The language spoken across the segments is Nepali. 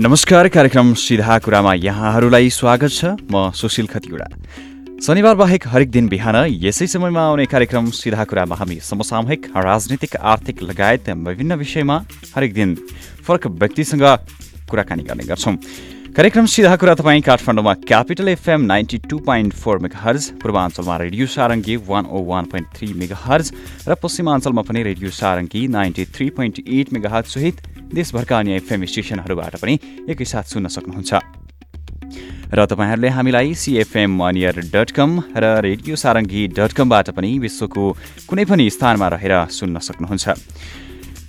नमस्कार कार्यक्रम सिधा कुरामा यहाँहरूलाई स्वागत छ। म सुशील खतिवडा। शनिबार बाहेक हरेक दिन बिहान यसै समयमा आउने कार्यक्रम सिधा कुरामा हामी समसामयिक राजनीतिक आर्थिक लगायत विभिन्न विषयमा हरेक दिन फरक व्यक्तिसँग कुराकानी गर्ने गर्छौँ। कार्यक्रम सिधा कुरा तपाईँ काठमाडौँमा capital FM ninety two point four megahertz पूर्वाञ्चलमा radio Sarangi one O one point three megahertz र पश्चिमाञ्चलमा पनि radio Sarangi ninety three point eight megahertz सहित देशभरका अन्य एफएम स्टेसनहरूबाट पनि एकैसाथ सुन्न सक्नुहुन्छ। र तपाईँहरूले हामीलाई सिएफएम अनियर डट कम र रेडियो सारङ्गी डट कमबाट पनि विश्वको कुनै पनि स्थानमा रहेर सुन्न सक्नुहुन्छ।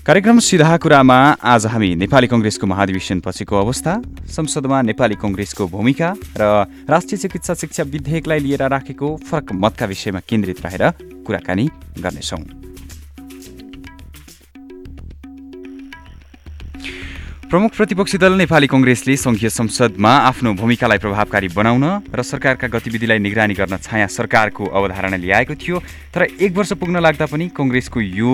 कार्यक्रम सिधा कुरामा आज हामी नेपाली कङ्ग्रेसको महाधिवेशन पछिको अवस्था संसदमा नेपाली कङ्ग्रेसको भूमिका र राष्ट्रिय चिकित्सा शिक्षा विधेयकलाई लिएर राखेको फरक मतका विषयमा केन्द्रित रहेर कुराकानी गर्नेछौँ। प्रमुख प्रतिपक्षी दल नेपाली कङ्ग्रेसले सङ्घीय संसदमा आफ्नो भूमिकालाई प्रभावकारी बनाउन र सरकारका गतिविधिलाई निगरानी गर्न छाया सरकारको अवधारणा ल्याएको थियो। तर एक वर्ष पुग्न लाग्दा पनि कङ्ग्रेसको यो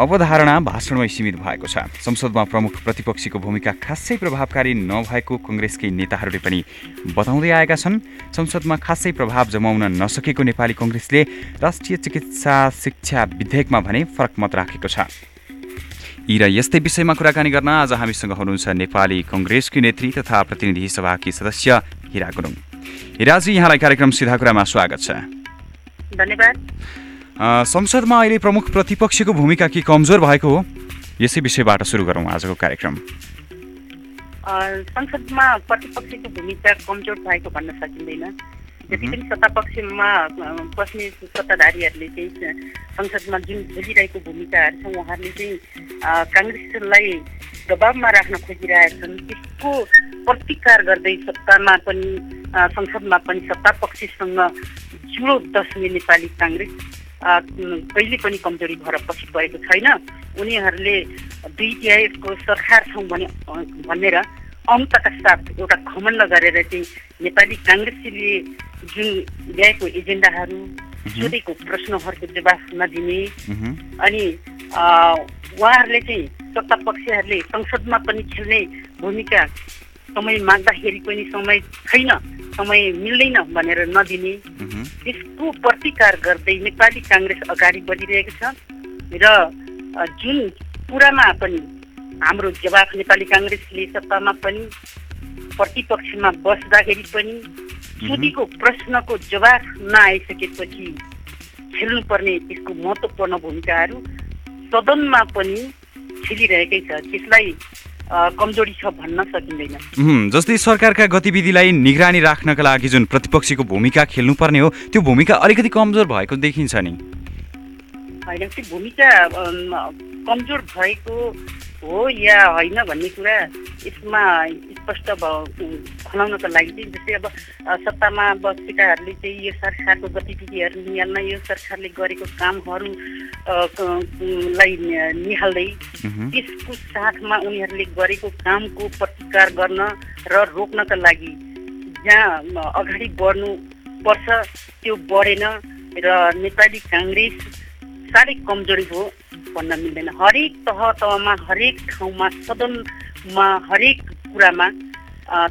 अवधारणा भाषणमै सीमित भएको छ। संसदमा प्रमुख प्रतिपक्षीको भूमिका खासै प्रभावकारी नभएको कङ्ग्रेसकै नेताहरूले पनि बताउँदै आएका छन्। संसदमा खासै प्रभाव जमाउन नसकेको नेपाली कङ्ग्रेसले राष्ट्रिय चिकित्सा शिक्षा विधेयकमा भने फरक मत राखेको छ। यी र यस्तै विषयमा कुराकानी गर्न आज हामीसँग हुनुहुन्छ नेपाली कङ्ग्रेसकी नेत्री तथा प्रतिनिधि सभाकी सदस्य हिरा गुरुङ हिराजी यहाँलाई कार्यक्रम सिधा कुरामा स्वागत छ धन्यवाद संसदमा अहिले प्रमुख प्रतिपक्षको भूमिका के कमजोर भएको हो यसै विषयबाट सुरु गरौँ आजको कार्यक्रम संसदमा प्रतिपक्षको भूमिका कमजोर भएको भन्न सकिँदैन जति पनि सत्तापक्षमा बस्ने सत्ताधारीहरूले चाहिँ संसदमा जुन खेलिरहेको भूमिकाहरू छ उहाँहरूले चाहिँ काङ्ग्रेसलाई दबावमा राख्न खोजिरहेका छन् त्यसको प्रतिकार गर्दै सत्तामा पनि संसदमा पनि सत्तापक्षसँग जुडो दस्ने नेपाली काङ्ग्रेस कहिले पनि कमजोरी भएर पछि गएको छैन उनीहरूले दुई तिहाईको सरकार छौँ भने भनेर अन्तका साथ एउटा खमण्ड गरेर चाहिँ नेपाली काङ्ग्रेसले जुन ल्याएको एजेन्डाहरू सोधेको प्रश्नहरूको जवाफ नदिने। अनि उहाँहरूले चाहिँ सत्ता पक्षहरूले संसदमा पनि खेल्ने भूमिका समय माग्दाखेरि पनि समय छैन समय मिल्दैन भनेर नदिने। त्यसको प्रतिकार गर्दै नेपाली काङ्ग्रेस अगाडि बढिरहेको छ र जुन कुरामा पनि हाम्रो जवाफ नेपाली काङ्ग्रेसले सत्तामा पनि प्रतिपक्षमा बस्दाखेरि पनि सोधीको प्रश्नको जवाफ नआइसकेपछि खेल्नुपर्ने त्यसको महत्त्वपूर्ण भूमिकाहरू सदनमा पनि खेलिरहेकै छ त्यसलाई कमजोरी छ भन्न सकिँदैन। जस्तै सरकारका गतिविधिलाई निगरानी राख्नका लागि जुन प्रतिपक्षीको भूमिका खेल्नुपर्ने हो त्यो भूमिका अलिकति कमजोर भएको देखिन्छ नि। होइन त्यो भूमिका कमजोर भएको हो या होइन भन्ने कुरा यसमा स्पष्ट खुलाउनको लागि चाहिँ जस्तै अब सत्तामा बसेकाहरूले चाहिँ यो सरकारको गतिविधिहरू निहाल्न यो सरकारले गरेको कामहरू लाई निहाल्दै त्यसको साथमा उनीहरूले गरेको कामको प्रतिकार गर्न र रोक्नका लागि जहाँ अगाडि बढ्नु पर्छ त्यो बढेन र नेपाली काङ्ग्रेस साह्रै कमजोरी हो। भन्न मिल्दैन हरेक तह तहमा हरेक ठाउँमा सदनमा हरेक कुरामा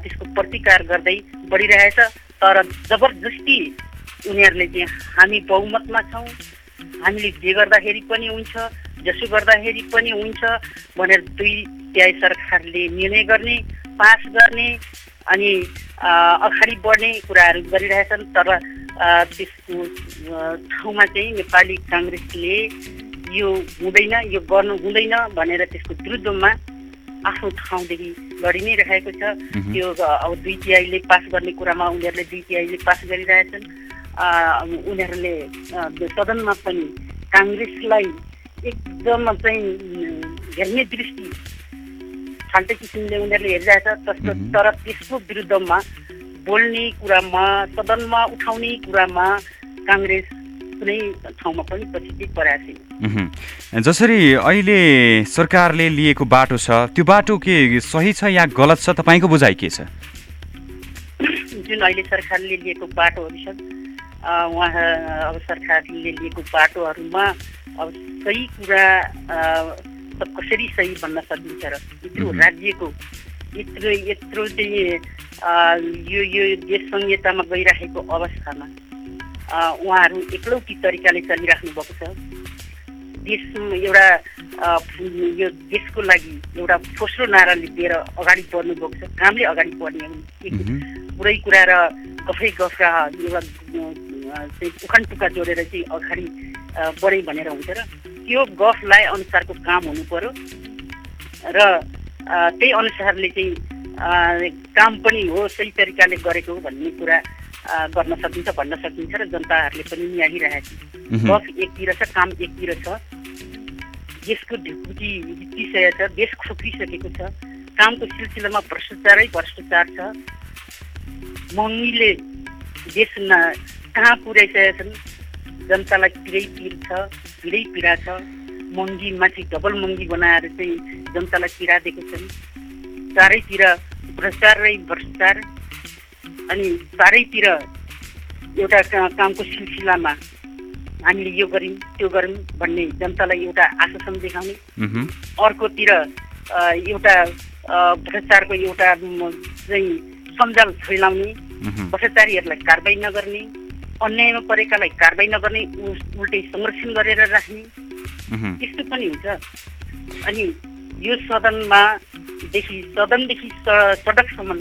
त्यसको प्रतिकार गर्दै बढिरहेछ। तर जबरजस्ती उनीहरूले चाहिँ हामी बहुमतमा छौँ हामीले जे गर्दाखेरि पनि हुन्छ जसो गर्दाखेरि पनि हुन्छ भनेर दुई तिहाई सरकारले निर्णय गर्ने पास गर्ने अनि अगाडि बढ्ने कुराहरू गरिरहेछन्। तर त्यसको ठाउँमा चाहिँ नेपाली काङ्ग्रेसले यो हुँदैन यो गर्नु हुँदैन भनेर त्यसको विरुद्धमा आफ्नो ठाउँदेखि लडि नै रहेको छ। त्यो अब दुई तिहाईले पास गर्ने कुरामा उनीहरूले दुई तिहाईले पास गरिरहेछन्। उनीहरूले सदनमा पनि काङ्ग्रेसलाई एकदम चाहिँ हेर्ने दृष्टि फाल्टै किसिमले उनीहरूले हेरिरहेछ। तर त्यसको विरुद्धमा बोल्ने कुरामा सदनमा उठाउने कुरामा काङ्ग्रेस कुनै ठाउँमा पनि छैन। जसरी अहिले सरकारले लिएको बाटो छ त्यो बाटो के सही छ या गलत छ तपाईँको बुझाइ के छ जुन अहिले सरकारले लिएको बाटोहरू छन् अ, उहाँ अब सरकारले लिएको बाटोहरूमा अब सही कुरा कसरी सही भन्न सकिन्छ र यत्रो। राज्यको यत्रो यत्रो चाहिँ यो यो देश संहितामा गइराखेको अवस्थामा उहाँहरू एक्लौटी तरिकाले चलिराख्नु भएको छ। देश एउटा यो देशको लागि एउटा फोस्रो नाराले दिएर अगाडि बढ्नु भएको छ। कामले अगाडि बढ्ने। पुरै कुरा र गफै गफका एउटा चाहिँ उखान टुक्का जोडेर चाहिँ अगाडि बढे भनेर हुन्छ र त्यो गफलाई अनुसारको काम हुनु पर्यो। र त्यही अनुसारले चाहिँ काम पनि हो सही तरिकाले गरेको भन्ने कुरा गर्न सकिन्छ भन्न सकिन्छ र जनताहरूले पनि निहालिरहेको छ। गफ एकतिर छ काम एकतिर छ। देशको ढुकुटी जितिसकेको छ देश खोक्रिसकेको छ। कामको सिलसिलामा भ्रष्टाचारै भ्रष्टाचार छ। महँगीले देश न कहाँ पुर्याइसकेका छन्? जनतालाई पिरै पिर छ पिरै पीडा छ। महँगी माथि डबल महँगी बनाएर चाहिँ जनतालाई पीडा दिएको छन्। चारैतिर भ्रष्टाचारै भ्रष्टाचार। अनि चारैतिर एउटा कामको सिलसिलामा हामीले यो गऱ्यौँ त्यो गऱ्यौँ भन्ने जनतालाई एउटा आश्वासन देखाउने। अर्कोतिर एउटा भ्रष्टाचारको एउटा चाहिँ सञ्जाल फैलाउने। भ्रष्टाचारीहरूलाई कारवाही नगर्ने अन्यायमा परेकालाई कारवाही नगर्ने उल्टै संरक्षण गरेर राख्ने। त्यस्तो पनि हुन्छ अनि यो सदनमा देखि सदनदेखि सडकसम्म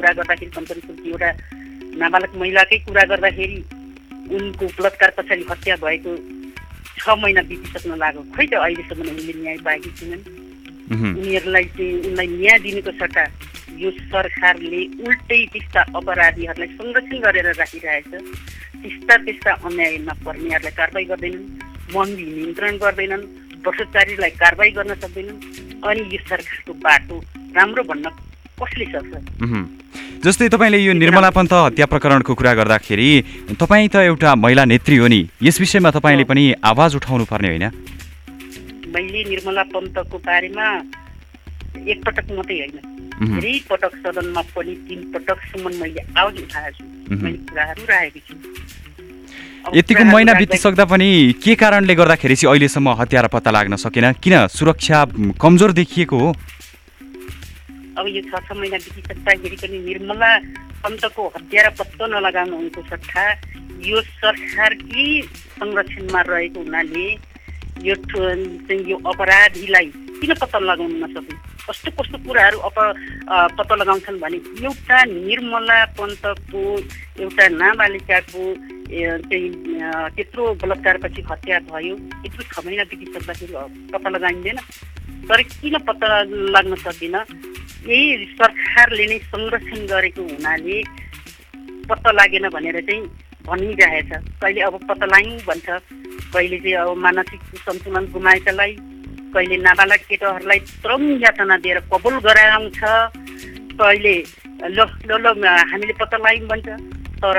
कुरा गर्दाखेरि कञ्चनपुरकी एउटा नाबालक महिलाकै कुरा गर्दाखेरि उनको बलात्कार पछाडि हत्या भएको छ महिना बितिसक्न लाग्यो। खै त अहिलेसम्म उनले न्याय पाएकी छैनन्। उनीहरूलाई चाहिँ उनलाई न्याय दिनुको सट्टा यो सरकारले उल्टै त्यस्ता अपराधीहरूलाई संरक्षण गरेर राखिरहेछ। त्यस्ता त्यस्ता अन्यायमा पर्नेहरूलाई कारवाही गर्दैनन् महँगी नियन्त्रण गर्दैनन् भ्रष्टाचारीलाई कारवाही गर्न सक्दैनन्। अनि यो सरकारको बाटो राम्रो भन्न कसले सक्छ। जस्तै तपाईँले यो निर्मला पन्त हत्या प्रकरणको कुरा गर्दाखेरि तपाईँ त एउटा महिला नेत्री हो नि। यस विषयमा तपाईँले पनि आवाज उठाउनु पर्ने होइन? मैले निर्मला पन्तको बारेमा एकपटक मात्रै होइन। धेरै पटक सदनमा पनि तिन पटकसम्म मैले आवाज उठाएको छु। उहुँ। मैले कुराहरू राखेको छु। यतिको महिना बितिसक्दा पनि के कारणले गर्दाखेरि चाहिँ अहिलेसम्म हत्यारा पत्ता लाग्न सकेन? किन? सुरक्षा कमजोर देखिएको हो। अब यो छ छ महिना बितिसक्दाखेरि पनि निर्मला पन्तको हत्या र पत्तो नलगाउनु उनको सट्टा यो सरकारकै संरक्षणमा रहेको हुनाले यो यो अपराधीलाई किन पत्ता लगाउन नसक्ने? कस्तो कस्तो कुराहरू अप पत्ता लगाउँछन् भने एउटा निर्मला पन्तको एउटा नाबालिकाको चाहिँ त्यत्रो बलात्कारपछि हत्या भयो यत्रो छ महिना बितिसक्दाखेरि पत्ता लगाइँदैन? तर किन पत्ता लाग्न सक्दिन? यही सरकारले नै संरक्षण गरेको हुनाले पत्ता लागेन भनेर चाहिँ भनिरहेछ। कहिले अब पत्ता लगायौँ भन्छ। कहिले चाहिँ अब मानसिक सन्तुलन गुमाएकालाई कहिले नाबालक केटाहरूलाई त्रम यातना दिएर कबुल गराउँछ। कहिले ल ल ल हामीले पत्ता लगायौँ भन्छ। तर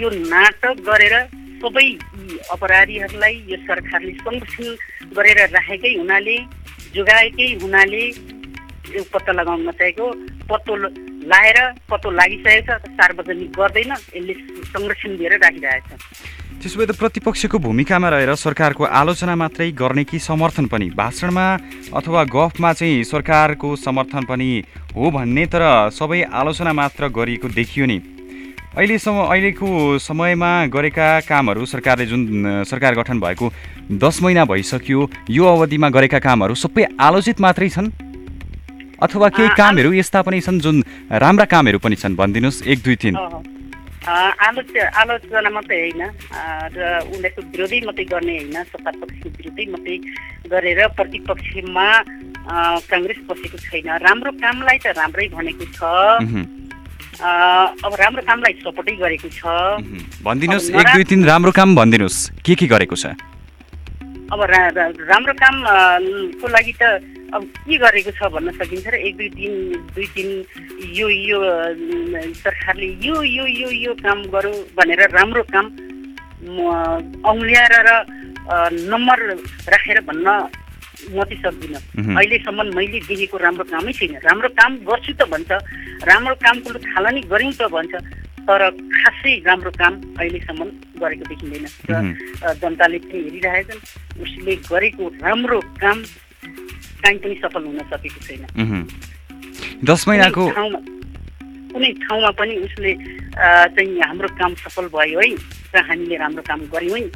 यो नाटक गरेर सबै अपराधीहरूलाई यो सरकारले संरक्षण गरेर राखेकै हुनाले जोगाएकै हुनाले पत्ता लगाउन नचाहेको पत्तो लाएर पत्तो लागिसकेको छ सार्वजनिक गर्दैन यसले संरक्षण दिएर राखिरहेछ त्यसो भए त प्रतिपक्षको भूमिकामा रहेर सरकारको आलोचना मात्रै गर्ने कि समर्थन पनि? भाषणमा अथवा गफमा चाहिँ सरकारको समर्थन पनि हो भन्ने तर सबै आलोचना मात्र गरिएको देखियो नि। अहिलेसम्म अहिलेको समयमा गरेका कामहरू सरकारले जुन सरकार गठन भएको दस महिना भइसक्यो यो अवधिमा गरेका कामहरू सबै आलोचित मात्रै छन्? अथवा केही कामहरू यस्ता पनि छन् जुन राम्रा कामहरू पनि छन्? भनिदिनुहोस् एक दुई तिन। आलोचना मात्रै होइन। र उनीहरूको विरोधै मात्रै गर्ने होइन। सत्तापक्षको विरोधै मात्रै गरेर प्रतिपक्षमा काङ्ग्रेस बसेको छैन। राम्रो कामलाई त राम्रै भनेको छ। अब राम्रो कामलाई सपोर्टै गरेको छ। भनिदिनुहोस् एक दुई तिन राम्रो काम भनिदिनुहोस्। के के गरेको छ? अब राम्रो काम अ, को लागि त अब के गरेको छ भन्न सकिन्छ र एक दुई दिन दुई दिन यो यो सरकारले यो यो यो यो काम गरौँ भनेर राम्रो काम औँल्याएर र नम्बर राखेर भन्न म चाहिँ सक्दिनँ। अहिलेसम्म मैले देखेको राम्रो कामै छैन। राम्रो काम गर्छु त भन्छ राम्रो कामको थालनी गऱ्यौँ त भन्छ तर खासै राम्रो काम अहिलेसम्म गरेको देखिँदैन। र जनताले पनि हेरिरहेछन् उसले गरेको राम्रो काम काहीँ पनि सफल हुन सकेको छैन। दस महिनाको कुनै ठाउँमा पनि उसले चाहिँ हाम्रो काम सफल भयो है र हामीले राम्रो काम गऱ्यौँ है।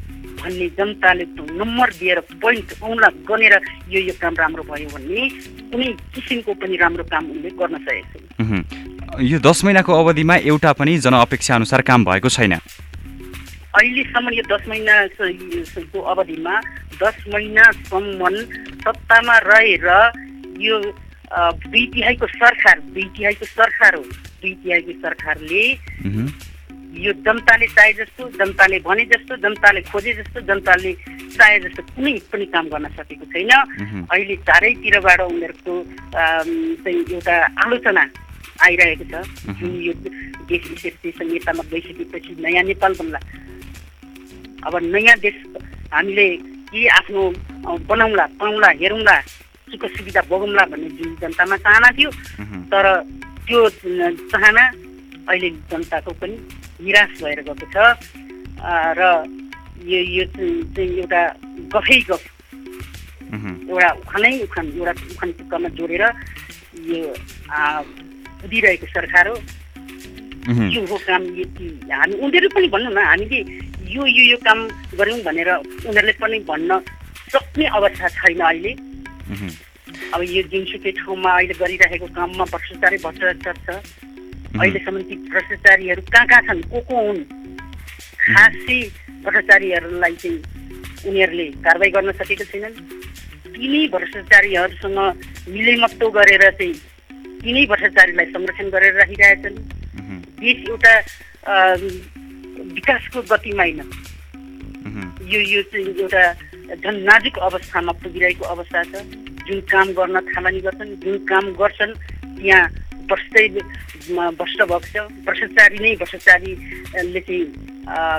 भन्ने जनताले नम्बर दिएर पोइन्ट औँला गनेर यो यो काम राम्रो भयो भन्ने कुनै किसिमको पनि राम्रो काम उनले गर्न सकेको छैन। यो दस महिनाको अवधिमा एउटा पनि जनअपेक्षा अनुसार काम भएको छैन अहिलेसम्म यो दस महिनाको अवधिमा दस महिनासम्म सत्तामा रहेर यो दुई तिहाईको सरकार दुई तिहाईको सरकार हो दुई तिहाईको सरकारले। यो जनताले चाहे जस्तो जनताले भने जस्तो जनताले खोजे जस्तो जनताले चाहे जस्तो कुनै पनि काम गर्न सकेको छैन। अहिले चारैतिरबाट उनीहरूको चाहिँ एउटा आलोचना आइरहेको छ जुन यो देश विशेष देश नेतामा गइसकेपछि नयाँ नेपाल बन्ला अब नयाँ देश हामीले के आफ्नो बनाउँला पाउँला हेरौँला सुख सुविधा भोगौँला भन्ने जुन जनतामा चाहना थियो। तर त्यो चाहना अहिले जनताको पनि निराश भएर गएको छ र यो यो चाहिँ एउटा गफै गफ। एउटा उखानै उखान एउटा उखान टुक्कामा जोडेर यो आ, कुदिरहेको सरकार हो। यो हो काम यति हामी उनीहरू पनि भनौँ न हामीले यो यो यो काम गऱ्यौँ भनेर उनीहरूले पनि भन्न सक्ने अवस्था छैन अहिले। अब यो जुनसुकै ठाउँमा अहिले गरिरहेको काममा भ्रष्टाचारै भ्रष्टाचार छ अहिलेसम्म ती भ्रष्टाचारीहरू कहाँ कहाँ छन्? को को हुन्? खासै भ्रष्टाचारीहरूलाई चाहिँ उनीहरूले कारवाही गर्न सकेका छैनन्। तिनै भ्रष्टाचारीहरूसँग मिलेमत्तो गरेर चाहिँ तिनै भ्रष्टाचारीलाई संरक्षण गरेर राखिरहेछन्। मह्म। देश एउटा विकासको गतिमा होइन। यो यो चाहिँ एउटा झन् नाजुक अवस्थामा पुगिरहेको अवस्था छ। जुन काम गर्न थालनी गर्छन् जुन काम गर्छन् त्यहाँ बस्दै भ्रष्ट भएको छ। भ्रष्टाचारी नै भ्रष्टाचारीले चाहिँ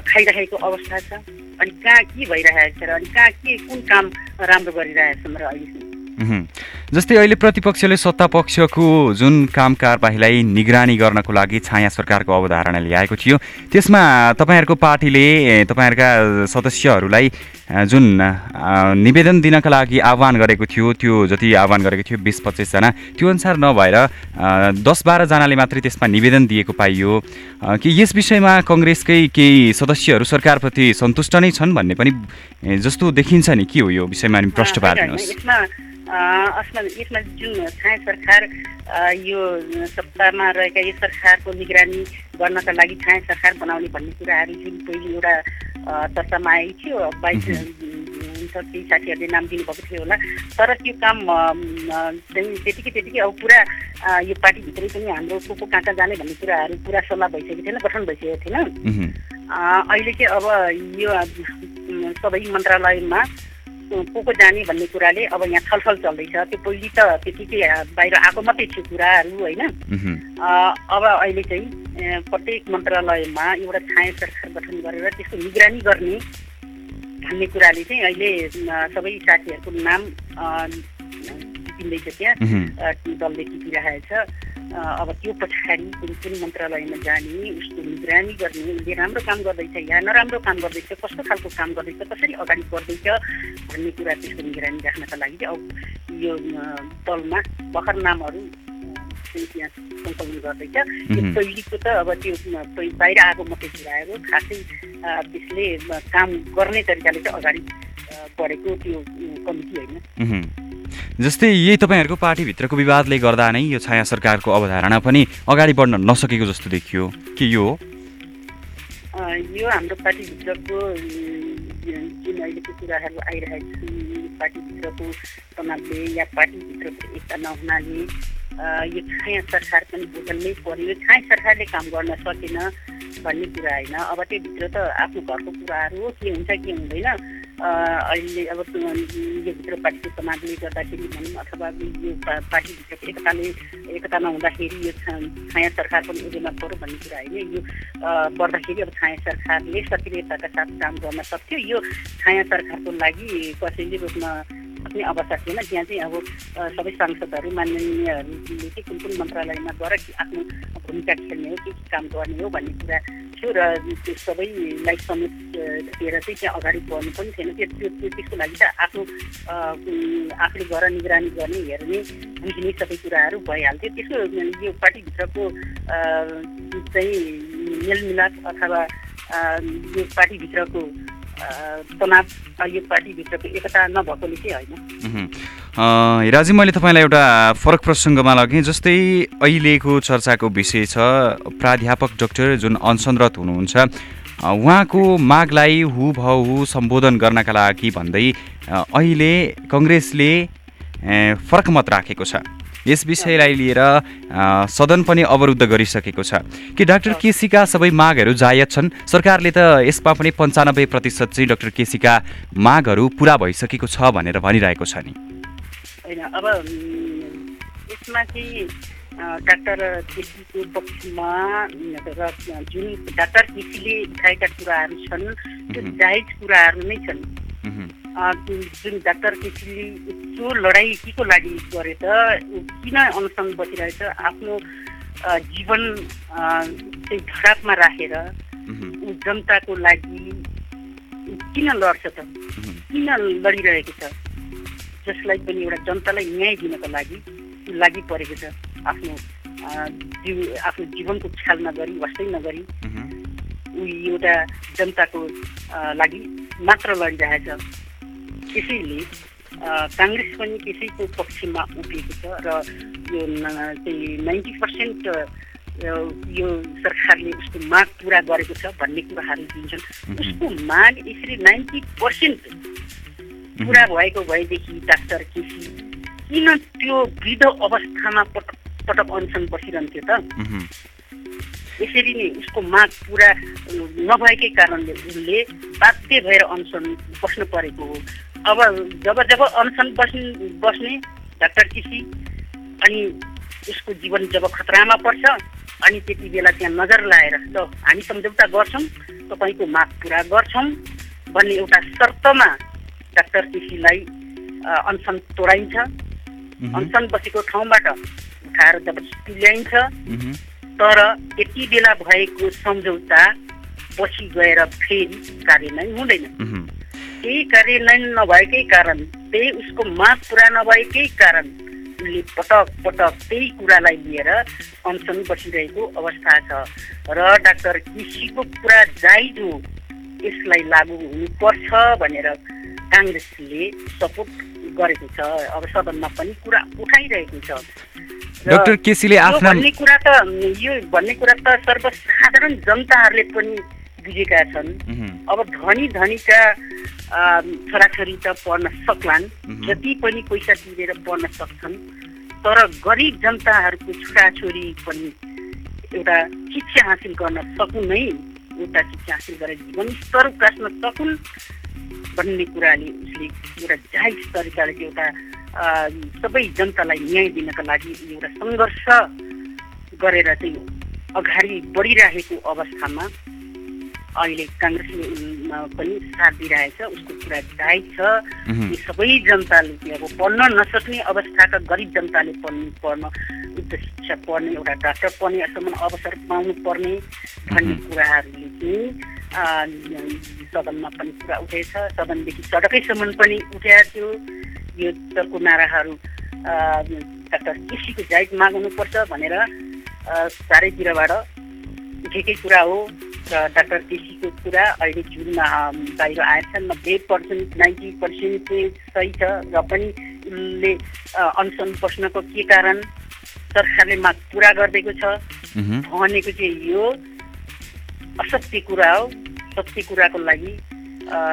खाइरहेको अवस्था छ। अनि कहाँ के भइरहेको छ र अनि कहाँ के कुन काम राम्रो गरिरहेछन् र अहिलेसम्म। जस्तै अहिले प्रतिपक्षले सत्ता पक्षको जुन काम कारबाहीलाई निगरानी गर्नको लागि छाया सरकारको अवधारणा ल्याएको थियो त्यसमा तपाईँहरूको पार्टीले तपाईँहरूका सदस्यहरूलाई जुन निवेदन दिनका लागि आह्वान गरेको थियो त्यो जति आह्वान गरेको थियो बिस पच्चिसजना त्यो अनुसार नभएर दस बाह्रजनाले मात्रै त्यसमा निवेदन दिएको पाइयो। कि यस विषयमा कङ्ग्रेसकै केही सदस्यहरू सरकारप्रति सन्तुष्ट नै छन् भन्ने पनि जस्तो देखिन्छ नि के हो यो विषयमा प्रश्न पारिदिनुहोस्। यसमा यसमा जुन छाया सरकार यो सत्तामा रहेका यो सरकारको निगरानी गर्नका लागि छाया सरकार बनाउने भन्ने कुराहरू जुन पहिले एउटा चर्चामा आएको थियो बाइस केही साथीहरूले नाम दिनुभएको थियो होला तर त्यो काम चाहिँ त्यतिकै त्यतिकै अब पुरा यो पार्टीभित्रै पनि हाम्रो को को कहाँ कहाँ जाने भन्ने कुराहरू पुरा सल्लाह भइसकेको थिएन गठन भइसकेको थिएन अहिले चाहिँ अब यो सबै मन्त्रालयमा को को जाने भन्ने कुराले अब यहाँ छलफल चल्दैछ। त्यो पहिले त त्यतिकै बाहिर आएको मात्रै थियो कुराहरू होइन? अब अहिले चाहिँ प्रत्येक मन्त्रालयमा एउटा छाया सरकार गठन गरेर त्यसको निगरानी गर्ने भन्ने कुराले चाहिँ अहिले सबै साथीहरूको नाम टिपिँदैछ त्यहाँ। दलले टिपिरहेछ अ, अब त्यो पछाडि कुन कुन मन्त्रालयमा जाने उसको निगरानी गर्ने उसले राम्रो काम गर्दैछ या नराम्रो काम गर्दैछ कस्तो खालको काम गर्दैछ कसरी अगाडि बढ्दैछ भन्ने कुरा त्यसको निगरानी राख्नका लागि अब यो दलमा भर्खर नामहरू त्यहाँ सङ्कलन गर्दैछ यो। पहिलेको त अब त्यो बाहिर आएको मात्रै कुराहरू खासै अ, त्यसले काम गर्ने तरिकाले चाहिँ अगाडि बढेको त्यो कमिटी होइन। जस्तै यही तपाईँहरूको पार्टीभित्रको विवादले गर्दा नै यो छाया सरकारको अवधारणा पनि अगाडि बढ्न नसकेको जस्तो देखियो। के यो हो? यो हाम्रो पार्टीभित्रको जुन अहिलेको कुराहरू आइरहेको छन् पार्टीभित्रको तनावले या पार्टीभित्रको एकता नहुनाले यो छाया सरकार पनि बदल्नै पर्यो। छाया सरकारले काम गर्न सकेन भन्ने कुरा होइन। अब त्योभित्र त आफ्नो घरको कुराहरू हो के हुन्छ के हुँदैन। अहिले अब यो पार्टीको तनावले गर्दाखेरि भनौँ अथवा यो पार्टीभित्रको एकताले एकता नहुँदाखेरि यो छाया सरकार पनि उदेमा पऱ्यो भन्ने कुरा होइन। यो बढ्दाखेरि अब छाया सरकारले सक्रियताका साथ काम गर्न सक्थ्यो। यो छाया सरकारको लागि कसैले रोक्न सक्ने अवस्था थिएन त्यहाँ चाहिँ अब सबै सांसदहरू माननीयहरूले चाहिँ कुन कुन मन्त्रालयमा गएर आफ्नो भूमिका खेल्ने हो के के काम गर्ने हो भन्ने कुरा थियो र त्यो सबैलाई समेत दिएर चाहिँ त्यहाँ अगाडि बढ्नु पनि थिएन। त्यो त्यो त्यसको लागि त आफ्नो आफूले गएर निगरानी गर्ने हेर्ने बुझ्ने सबै कुराहरू भइहाल्थ्यो। त्यसको यो पार्टीभित्रको चाहिँ मेलमिलाप अथवा यो पार्टीभित्रको होइन। हिराजी मैले तपाईँलाई एउटा फरक प्रसङ्गमा लगेँ जस्तै अहिलेको चर्चाको विषय छ। प्राध्यापक डाक्टर जुन अनसनरत हुनुहुन्छ उहाँको मागलाई हु हु सम्बोधन गर्नका लागि भन्दै अहिले कङ्ग्रेसले फरक मत राखेको छ। यस विषयलाई लिएर सदन पनि अवरुद्ध गरिसकेको छ। कि डाक्टर केसीका सबै मागहरू जायज छन्? सरकारले त यसमा पनि पन्चानब्बे प्रतिशत चाहिँ डाक्टर केसीका मागहरू पुरा भइसकेको छ भनेर भनिरहेको छ नि। अब यसमा चाहिँ डाक्टर केसीको पक्षमा र जुन डाक्टर केसीले उठाएका कुराहरू छन् त्यो जायज कुराहरू नै छन्। जुन डाक्टर केसीले त्यो लडाइँ के को लागि गरे त किन अनसन बसिरहेछ आफ्नो जीवन चाहिँ खराबमा राखेर ऊ जनताको लागि किन लड्छ त? किन लडिरहेको छ? जसलाई पनि एउटा जनतालाई न्याय दिनको लागि लागि परेको छ। आफ्नो जीव आफ्नो जीवनको ख्याल नगरी वास्तै नगरी ऊ एउटा जनताको लागि मात्र लडिरहेछ। त्यसैले काङ्ग्रेस पनि त्यसैको पक्षमा उभिएको छ र यो चाहिँ नाइन्टी पर्सेन्ट यो सरकारले उसको माग पुरा गरेको छ भन्ने कुराहरू दिन्छन्। उसको माग यसरी नाइन्टी पर्सेन्ट पुरा भएको भएदेखि डाक्टर केसी किन त्यो वृद्ध अवस्थामा पटक पटक अनसन बसिरहन्थ्यो त? यसरी नै उसको माग पुरा नभएकै कारणले उसले बाध्य भएर अनसन बस्नु परेको हो। अब जब जब अनसन बस्ने बस्ने डाक्टर किसी अनि उसको जीवन जब खतरामा पर्छ अनि त्यति बेला त्यहाँ नजर लाएर ल हामी सम्झौता गर्छौँ तपाईँको माग पुरा गर्छौँ भन्ने एउटा शर्तमा डाक्टर केसीलाई अनसन तोडाइन्छ। अनसन बसेको ठाउँबाट उठाएर जबरजस्ती ल्याइन्छ तर त्यति बेला भएको सम्झौता पछि गएर फेरि कार्यान्वयन हुँदैन। केही कार्यान्वयन नभएकै कारण त्यही उसको माग पुरा नभएकै कारण उसले पटक पटक त्यही कुरालाई लिएर अनसन बसिरहेको अवस्था छ। र डाक्टर केसीको कुरा जाइज हो यसलाई लागू हुनुपर्छ भनेर काङ्ग्रेसले सपोर्ट गरेको छ। अब सदनमा पनि कुरा उठाइरहेको छ। डाक्टर केसीले आफ्ना भन्ने कुरा त यो भन्ने कुरा त सर्वसाधारण जनताहरूले पनि बुझेका छन्। अब धनी धनीका छोराछोरी त पढ्न सक्लान्। जति पनि पैसा तिरेर पढ्न सक्छन् तर गरिब जनताहरूको छोराछोरी पनि एउटा शिक्षा हासिल गर्न सकुन् नै एउटा शिक्षा हासिल गरेर जीवन स्तर उकास्न सकुन् भन्ने कुराले उसले एउटा जायज तरिकाले एउटा सबै जनतालाई न्याय दिनका लागि एउटा सङ्घर्ष गरेर चाहिँ अगाडि बढिरहेको अवस्थामा अहिले काङ्ग्रेसले पनि साथ दिइरहेछ उसको कुरा जायज छ। यो सबै जनताले अब पढ्न नसक्ने अवस्थाका गरिब जनताले पढ्नु पढ्न उच्च शिक्षा पढ्ने एउटा डाक्टर पढ्नेसम्म अवसर पाउनु पर्ने भन्ने कुराहरूले चाहिँ सदनमा पनि कुरा उठेछ। सदनदेखि सडकैसम्म पनि उठेको थियो। यो चर्को नाराहरू डाक्टर केसीको जायज माग्नुपर्छ भनेर चारैतिरबाट उठेकै कुरा हो। र डाक्टर केसीको कुरा अहिले जुनमा बाहिर आएछ नब्बे पर्सेन्ट नाइन्टी पर्सेन्ट चाहिँ सही छ र पनि उसले अनसन बस्नको के कारण सरकारले माग पुरा गरिदिएको छ भनेको चाहिँ यो असत्य कुरा हो। सत्य कुराको लागि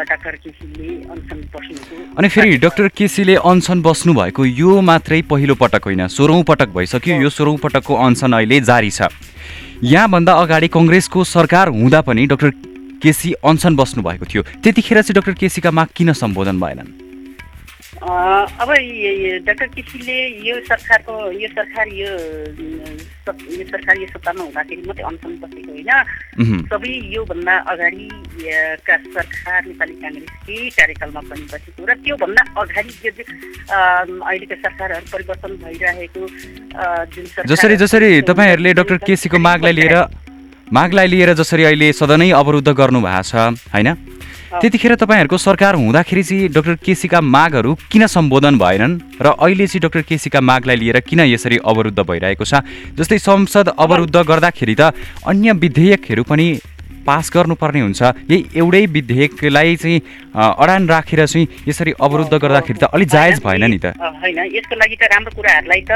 डाक्टर केसीले अनसन बस्नुको अनि फेरि डाक्टर केसीले अनसन बस्नु भएको यो मात्रै पहिलो पटक होइन सोह्रौँ पटक भइसक्यो। यो सोह्रौँ पटकको अनसन अहिले जारी छ। यहाँभन्दा अगाडि कङ्ग्रेसको सरकार हुँदा पनि डाक्टर केसी अनसन बस्नु भएको थियो। त्यतिखेर चाहिँ डाक्टर केसीका माग किन सम्बोधन भएनन्? अब डाक्टर केसीले यो सरकारको यो सरकार यो यो सरकार यो सत्तामा हुँदाखेरि मात्रै अनसन बसेको होइन। सबै योभन्दा अगाडि अ, का सरकार नेपाली काङ्ग्रेसकै कार्यकालमा पनि बसेको र त्योभन्दा अगाडि जो अहिलेका सरकारहरू परिवर्तन भइरहेको जुन जसरी जसरी तपाईँहरूले डाक्टर केसीको मागलाई लिएर मागलाई लिएर जसरी अहिले सदनै अवरुद्ध गर्नु भएको छ होइन? त्यतिखेर तपाईँहरूको सरकार हुँदाखेरि चाहिँ डाक्टर केसीका मागहरू किन सम्बोधन भएनन्? र अहिले चाहिँ डाक्टर केसीका मागलाई लिएर किन यसरी अवरुद्ध भइरहेको छ? जस्तै संसद अवरुद्ध गर्दाखेरि त अन्य विधेयकहरू पनि पास गर्नुपर्ने हुन्छ। यही एउटै विधेयकलाई चाहिँ अडान राखेर चाहिँ यसरी अवरुद्ध गर्दाखेरि त अलिक जायज भएन नि त। होइन। यसको लागि त राम्रो कुराहरूलाई त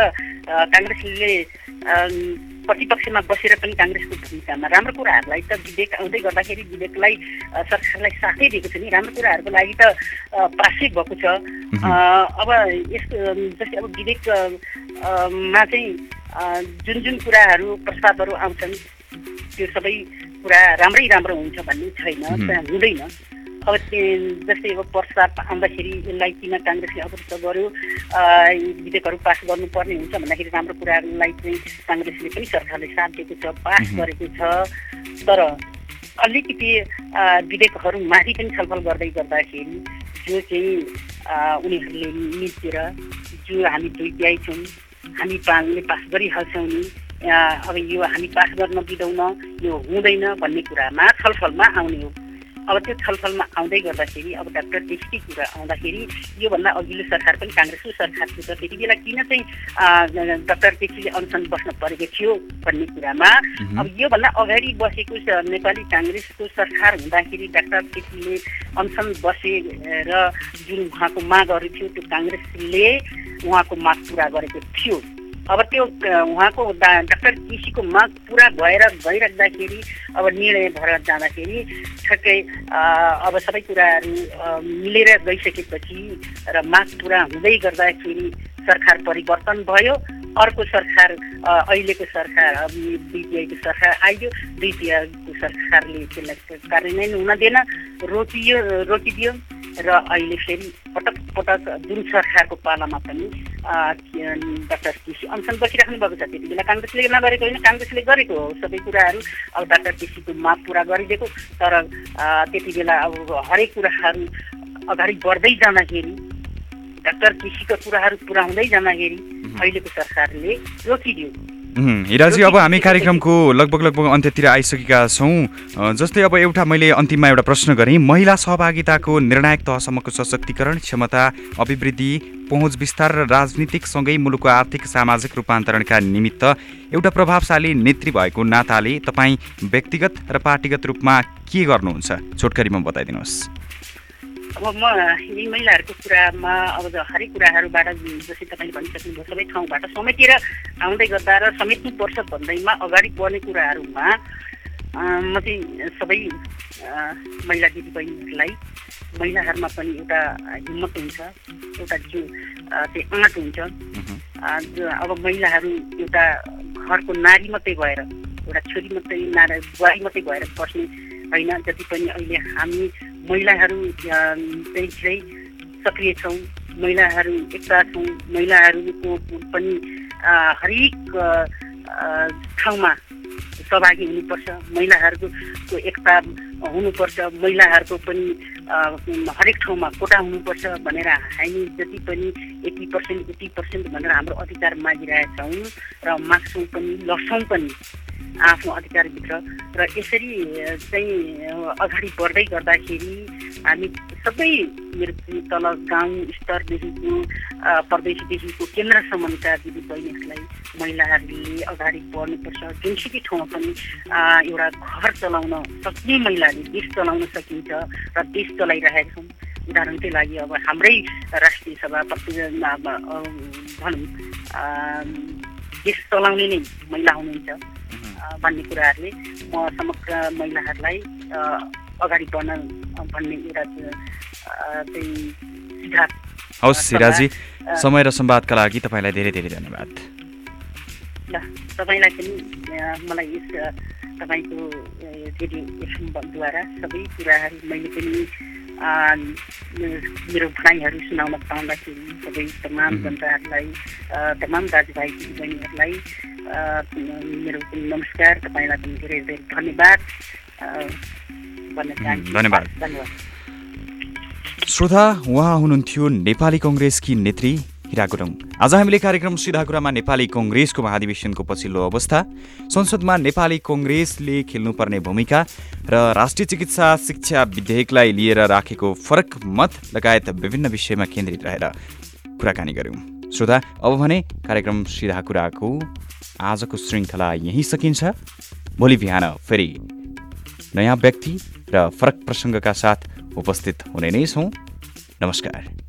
काङ्ग्रेसले प्रतिपक्षमा बसेर पनि काङ्ग्रेसको भूमिकामा राम्रो कुराहरूलाई त विधेयक आउँदै गर्दाखेरि विधेयकलाई सरकारलाई साथै दिएको छ नि। राम्रो कुराहरूको लागि त पासै भएको छ। अब अम, जस्तै अब विधेयक अ, अ, मा चाहिँ जुन जुन कुराहरू प्रस्तावहरू आउँछन् त्यो सबै कुरा राम्रै राम्रो हुन्छ भन्ने छैन हुँदैन। अब जस्तै अब प्रस्ताव आउँदाखेरि यसलाई किन काङ्ग्रेसले अवरुद्ध गर्यो? विधेयकहरू पास गर्नुपर्ने हुन्छ भन्दाखेरि राम्रो कुराहरूलाई चाहिँ काङ्ग्रेसले पनि सरकारले साथ दिएको छ पास. गरेको छ। तर अलिकति अ, विधेयकहरूमाथि पनि छलफल गर्दै गर्दाखेरि जो चाहिँ उनीहरूले मिचेर जो हामी दुईट्याइ छौँ हामी पाले पास गरिहाल्छौँ नि अब यो हामी पास गर्न दिँदैन यो हुँदैन भन्ने कुरामा छलफलमा आउने हो। अब त्यो छलफलमा आउँदै गर्दाखेरि अब डाक्टर केसीकै कुरा आउँदाखेरि योभन्दा अघिल्लो सरकार पनि काङ्ग्रेसको सरकार थियो त त्यति बेला किन चाहिँ डाक्टर केसीले अनसन बस्न परेको थियो भन्ने कुरामा अब योभन्दा अगाडि बसेको नेपाली काङ्ग्रेसको सरकार हुँदाखेरि डाक्टर केसीले अनसन बसे र जुन उहाँको मागहरू थियो त्यो काङ्ग्रेसले उहाँको माग पुरा गरेको थियो। अब त्यो उहाँको डाक्टर केसीको माग पुरा भएर गइराख्दाखेरि अब निर्णय भएर जाँदाखेरि ठ्याक्कै अब सबै कुराहरू मिलेर गइसकेपछि र माग पुरा हुँदै गर्दाखेरि सरकार परिवर्तन भयो। अर्को सरकार अहिलेको सरकार बिपिआईको सरकार आइयो। बिपिआईको सरकारले त्यसलाई कार्यान्वयन हुन दिएन रोकियो रोकिदियो। र अहिले फेरि पटक पटक जुन सरकारको पालामा पनि डाक्टर केसी अनसन बसिराख्नु भएको छ। त्यति बेला काङ्ग्रेसले नगरेको होइन। काङ्ग्रेसले गरेको हो सबै कुराहरू। अब डाक्टर केसीको माग पुरा गरिदिएको। तर त्यति बेला अब हरेक कुराहरू अगाडि बढ्दै जाँदाखेरि डाक्टर केसीका कुराहरू पुरा हुँदै जाँदाखेरि अहिलेको सरकारले रोकिदियो। हिराजी अब हामी कार्यक्रमको लगभग लगभग अन्त्यतिर आइसकेका छौँ। जस्तै अब एउटा मैले अन्तिममा एउटा प्रश्न गरेँ महिला सहभागिताको निर्णायक तहसम्मको सशक्तिकरण क्षमता अभिवृद्धि पहुँच विस्तार र राजनीतिकसँगै मुलुकको आर्थिक सामाजिक रूपान्तरणका निमित्त एउटा प्रभावशाली नेत्री भएको नाताले तपाईँ व्यक्तिगत र पार्टीगत रूपमा के गर्नुहुन्छ? छोटकरीमा बताइदिनुहोस्। अब म यी महिलाहरूको कुरामा अब हरेक कुराहरूबाट जसै तपाईँले भनिसक्नुभयो सबै ठाउँबाट समेटेर आउँदै गर्दा र समेट्नुपर्छ भन्दैमा अगाडि बढ्ने कुराहरूमा म चाहिँ सबै महिला दिदीबहिनीहरूलाई महिलाहरूमा पनि एउटा हिम्मत हुन्छ एउटा जो चाहिँ आँट हुन्छ। अब महिलाहरू एउटा घरको नारी मात्रै भएर एउटा छोरी मात्रै नारी बुहारी मात्रै भएर बस्ने होइन जति पनि अहिले हामी महिलाहरू चाहिँ धेरै सक्रिय छौँ महिलाहरू एकता छौँ महिलाहरूको पनि हरेक ठाउँमा सहभागी हुनुपर्छ। महिलाहरूको एकता हुनुपर्छ महिलाहरूको पनि हरेक ठाउँमा कोटा हुनुपर्छ भनेर हामी जति पनि यति पर्सेन्ट यति पर्सेन्ट भनेर हाम्रो अधिकार मागिरहेका छौँ र माग्छौँ पनि लड्छौँ पनि। आफ्नो अधिकारभित्र। र यसरी चाहिँ अगाडि बढ्दै गर्दाखेरि हामी सबै मेरो तल गाउँ स्तरदेखिको प्रदेशदेखिको केन्द्रसम्मका दिदीबहिनीहरूलाई महिलाहरूले अगाडि बढ्नुपर्छ। जुनसुकै ठाउँमा पनि एउटा घर चलाउन सक्ने महिलाले देश चलाउन सकिन्छ र देश चलाइरहेका छौँ उदाहरणकै लागि अब हाम्रै राष्ट्रिय सभा प्रति भनौँ देश चलाउने नै महिला हुनुहुन्छ। भन्ने कुराहरूले म समग्र महिलाहरूलाई अगाडि बढ्न भन्ने एउटा चाहिँ हवस् अ, समय र संवादका लागि तपाईँलाई धेरै धेरै धन्यवाद। ल तपाईँलाई पनि मलाई यस तपाईँको रेडियो एफएमद्वारा सबै कुराहरू मैले पनि मेरो भनाइहरू सुनाउन पाउँदाखेरि सबै तमाम जनताहरूलाई तमाम दाजुभाइ दिदीबहिनीहरूलाई मेरो नमस्कार तपाईँलाई पनि धेरै धेरै धन्यवाद। भन्न चाहन्छु। धन्यवाद। धन्यवाद। श्रोता उहाँ हुनुहुन्थ्यो नेपाली कङ्ग्रेसकी नेत्री हिरा गुरुङ आज हामीले कार्यक्रम सिधा कुरामा नेपाली कङ्ग्रेसको महाधिवेशनको पछिल्लो अवस्था संसदमा नेपाली कङ्ग्रेसले खेल्नुपर्ने भूमिका र राष्ट्रिय चिकित्सा शिक्षा विधेयकलाई लिएर राखेको फरक मत लगायत विभिन्न विषयमा केन्द्रित रहेर कुराकानी गऱ्यौँ। श्रोता अब भने कार्यक्रम सिधा कुराको आजको श्रृङ्खला यहीँ सकिन्छ। भोलि बिहान फेरि नयाँ व्यक्ति र फरक प्रसङ्गका साथ उपस्थित हुने नै छौँ। नमस्कार।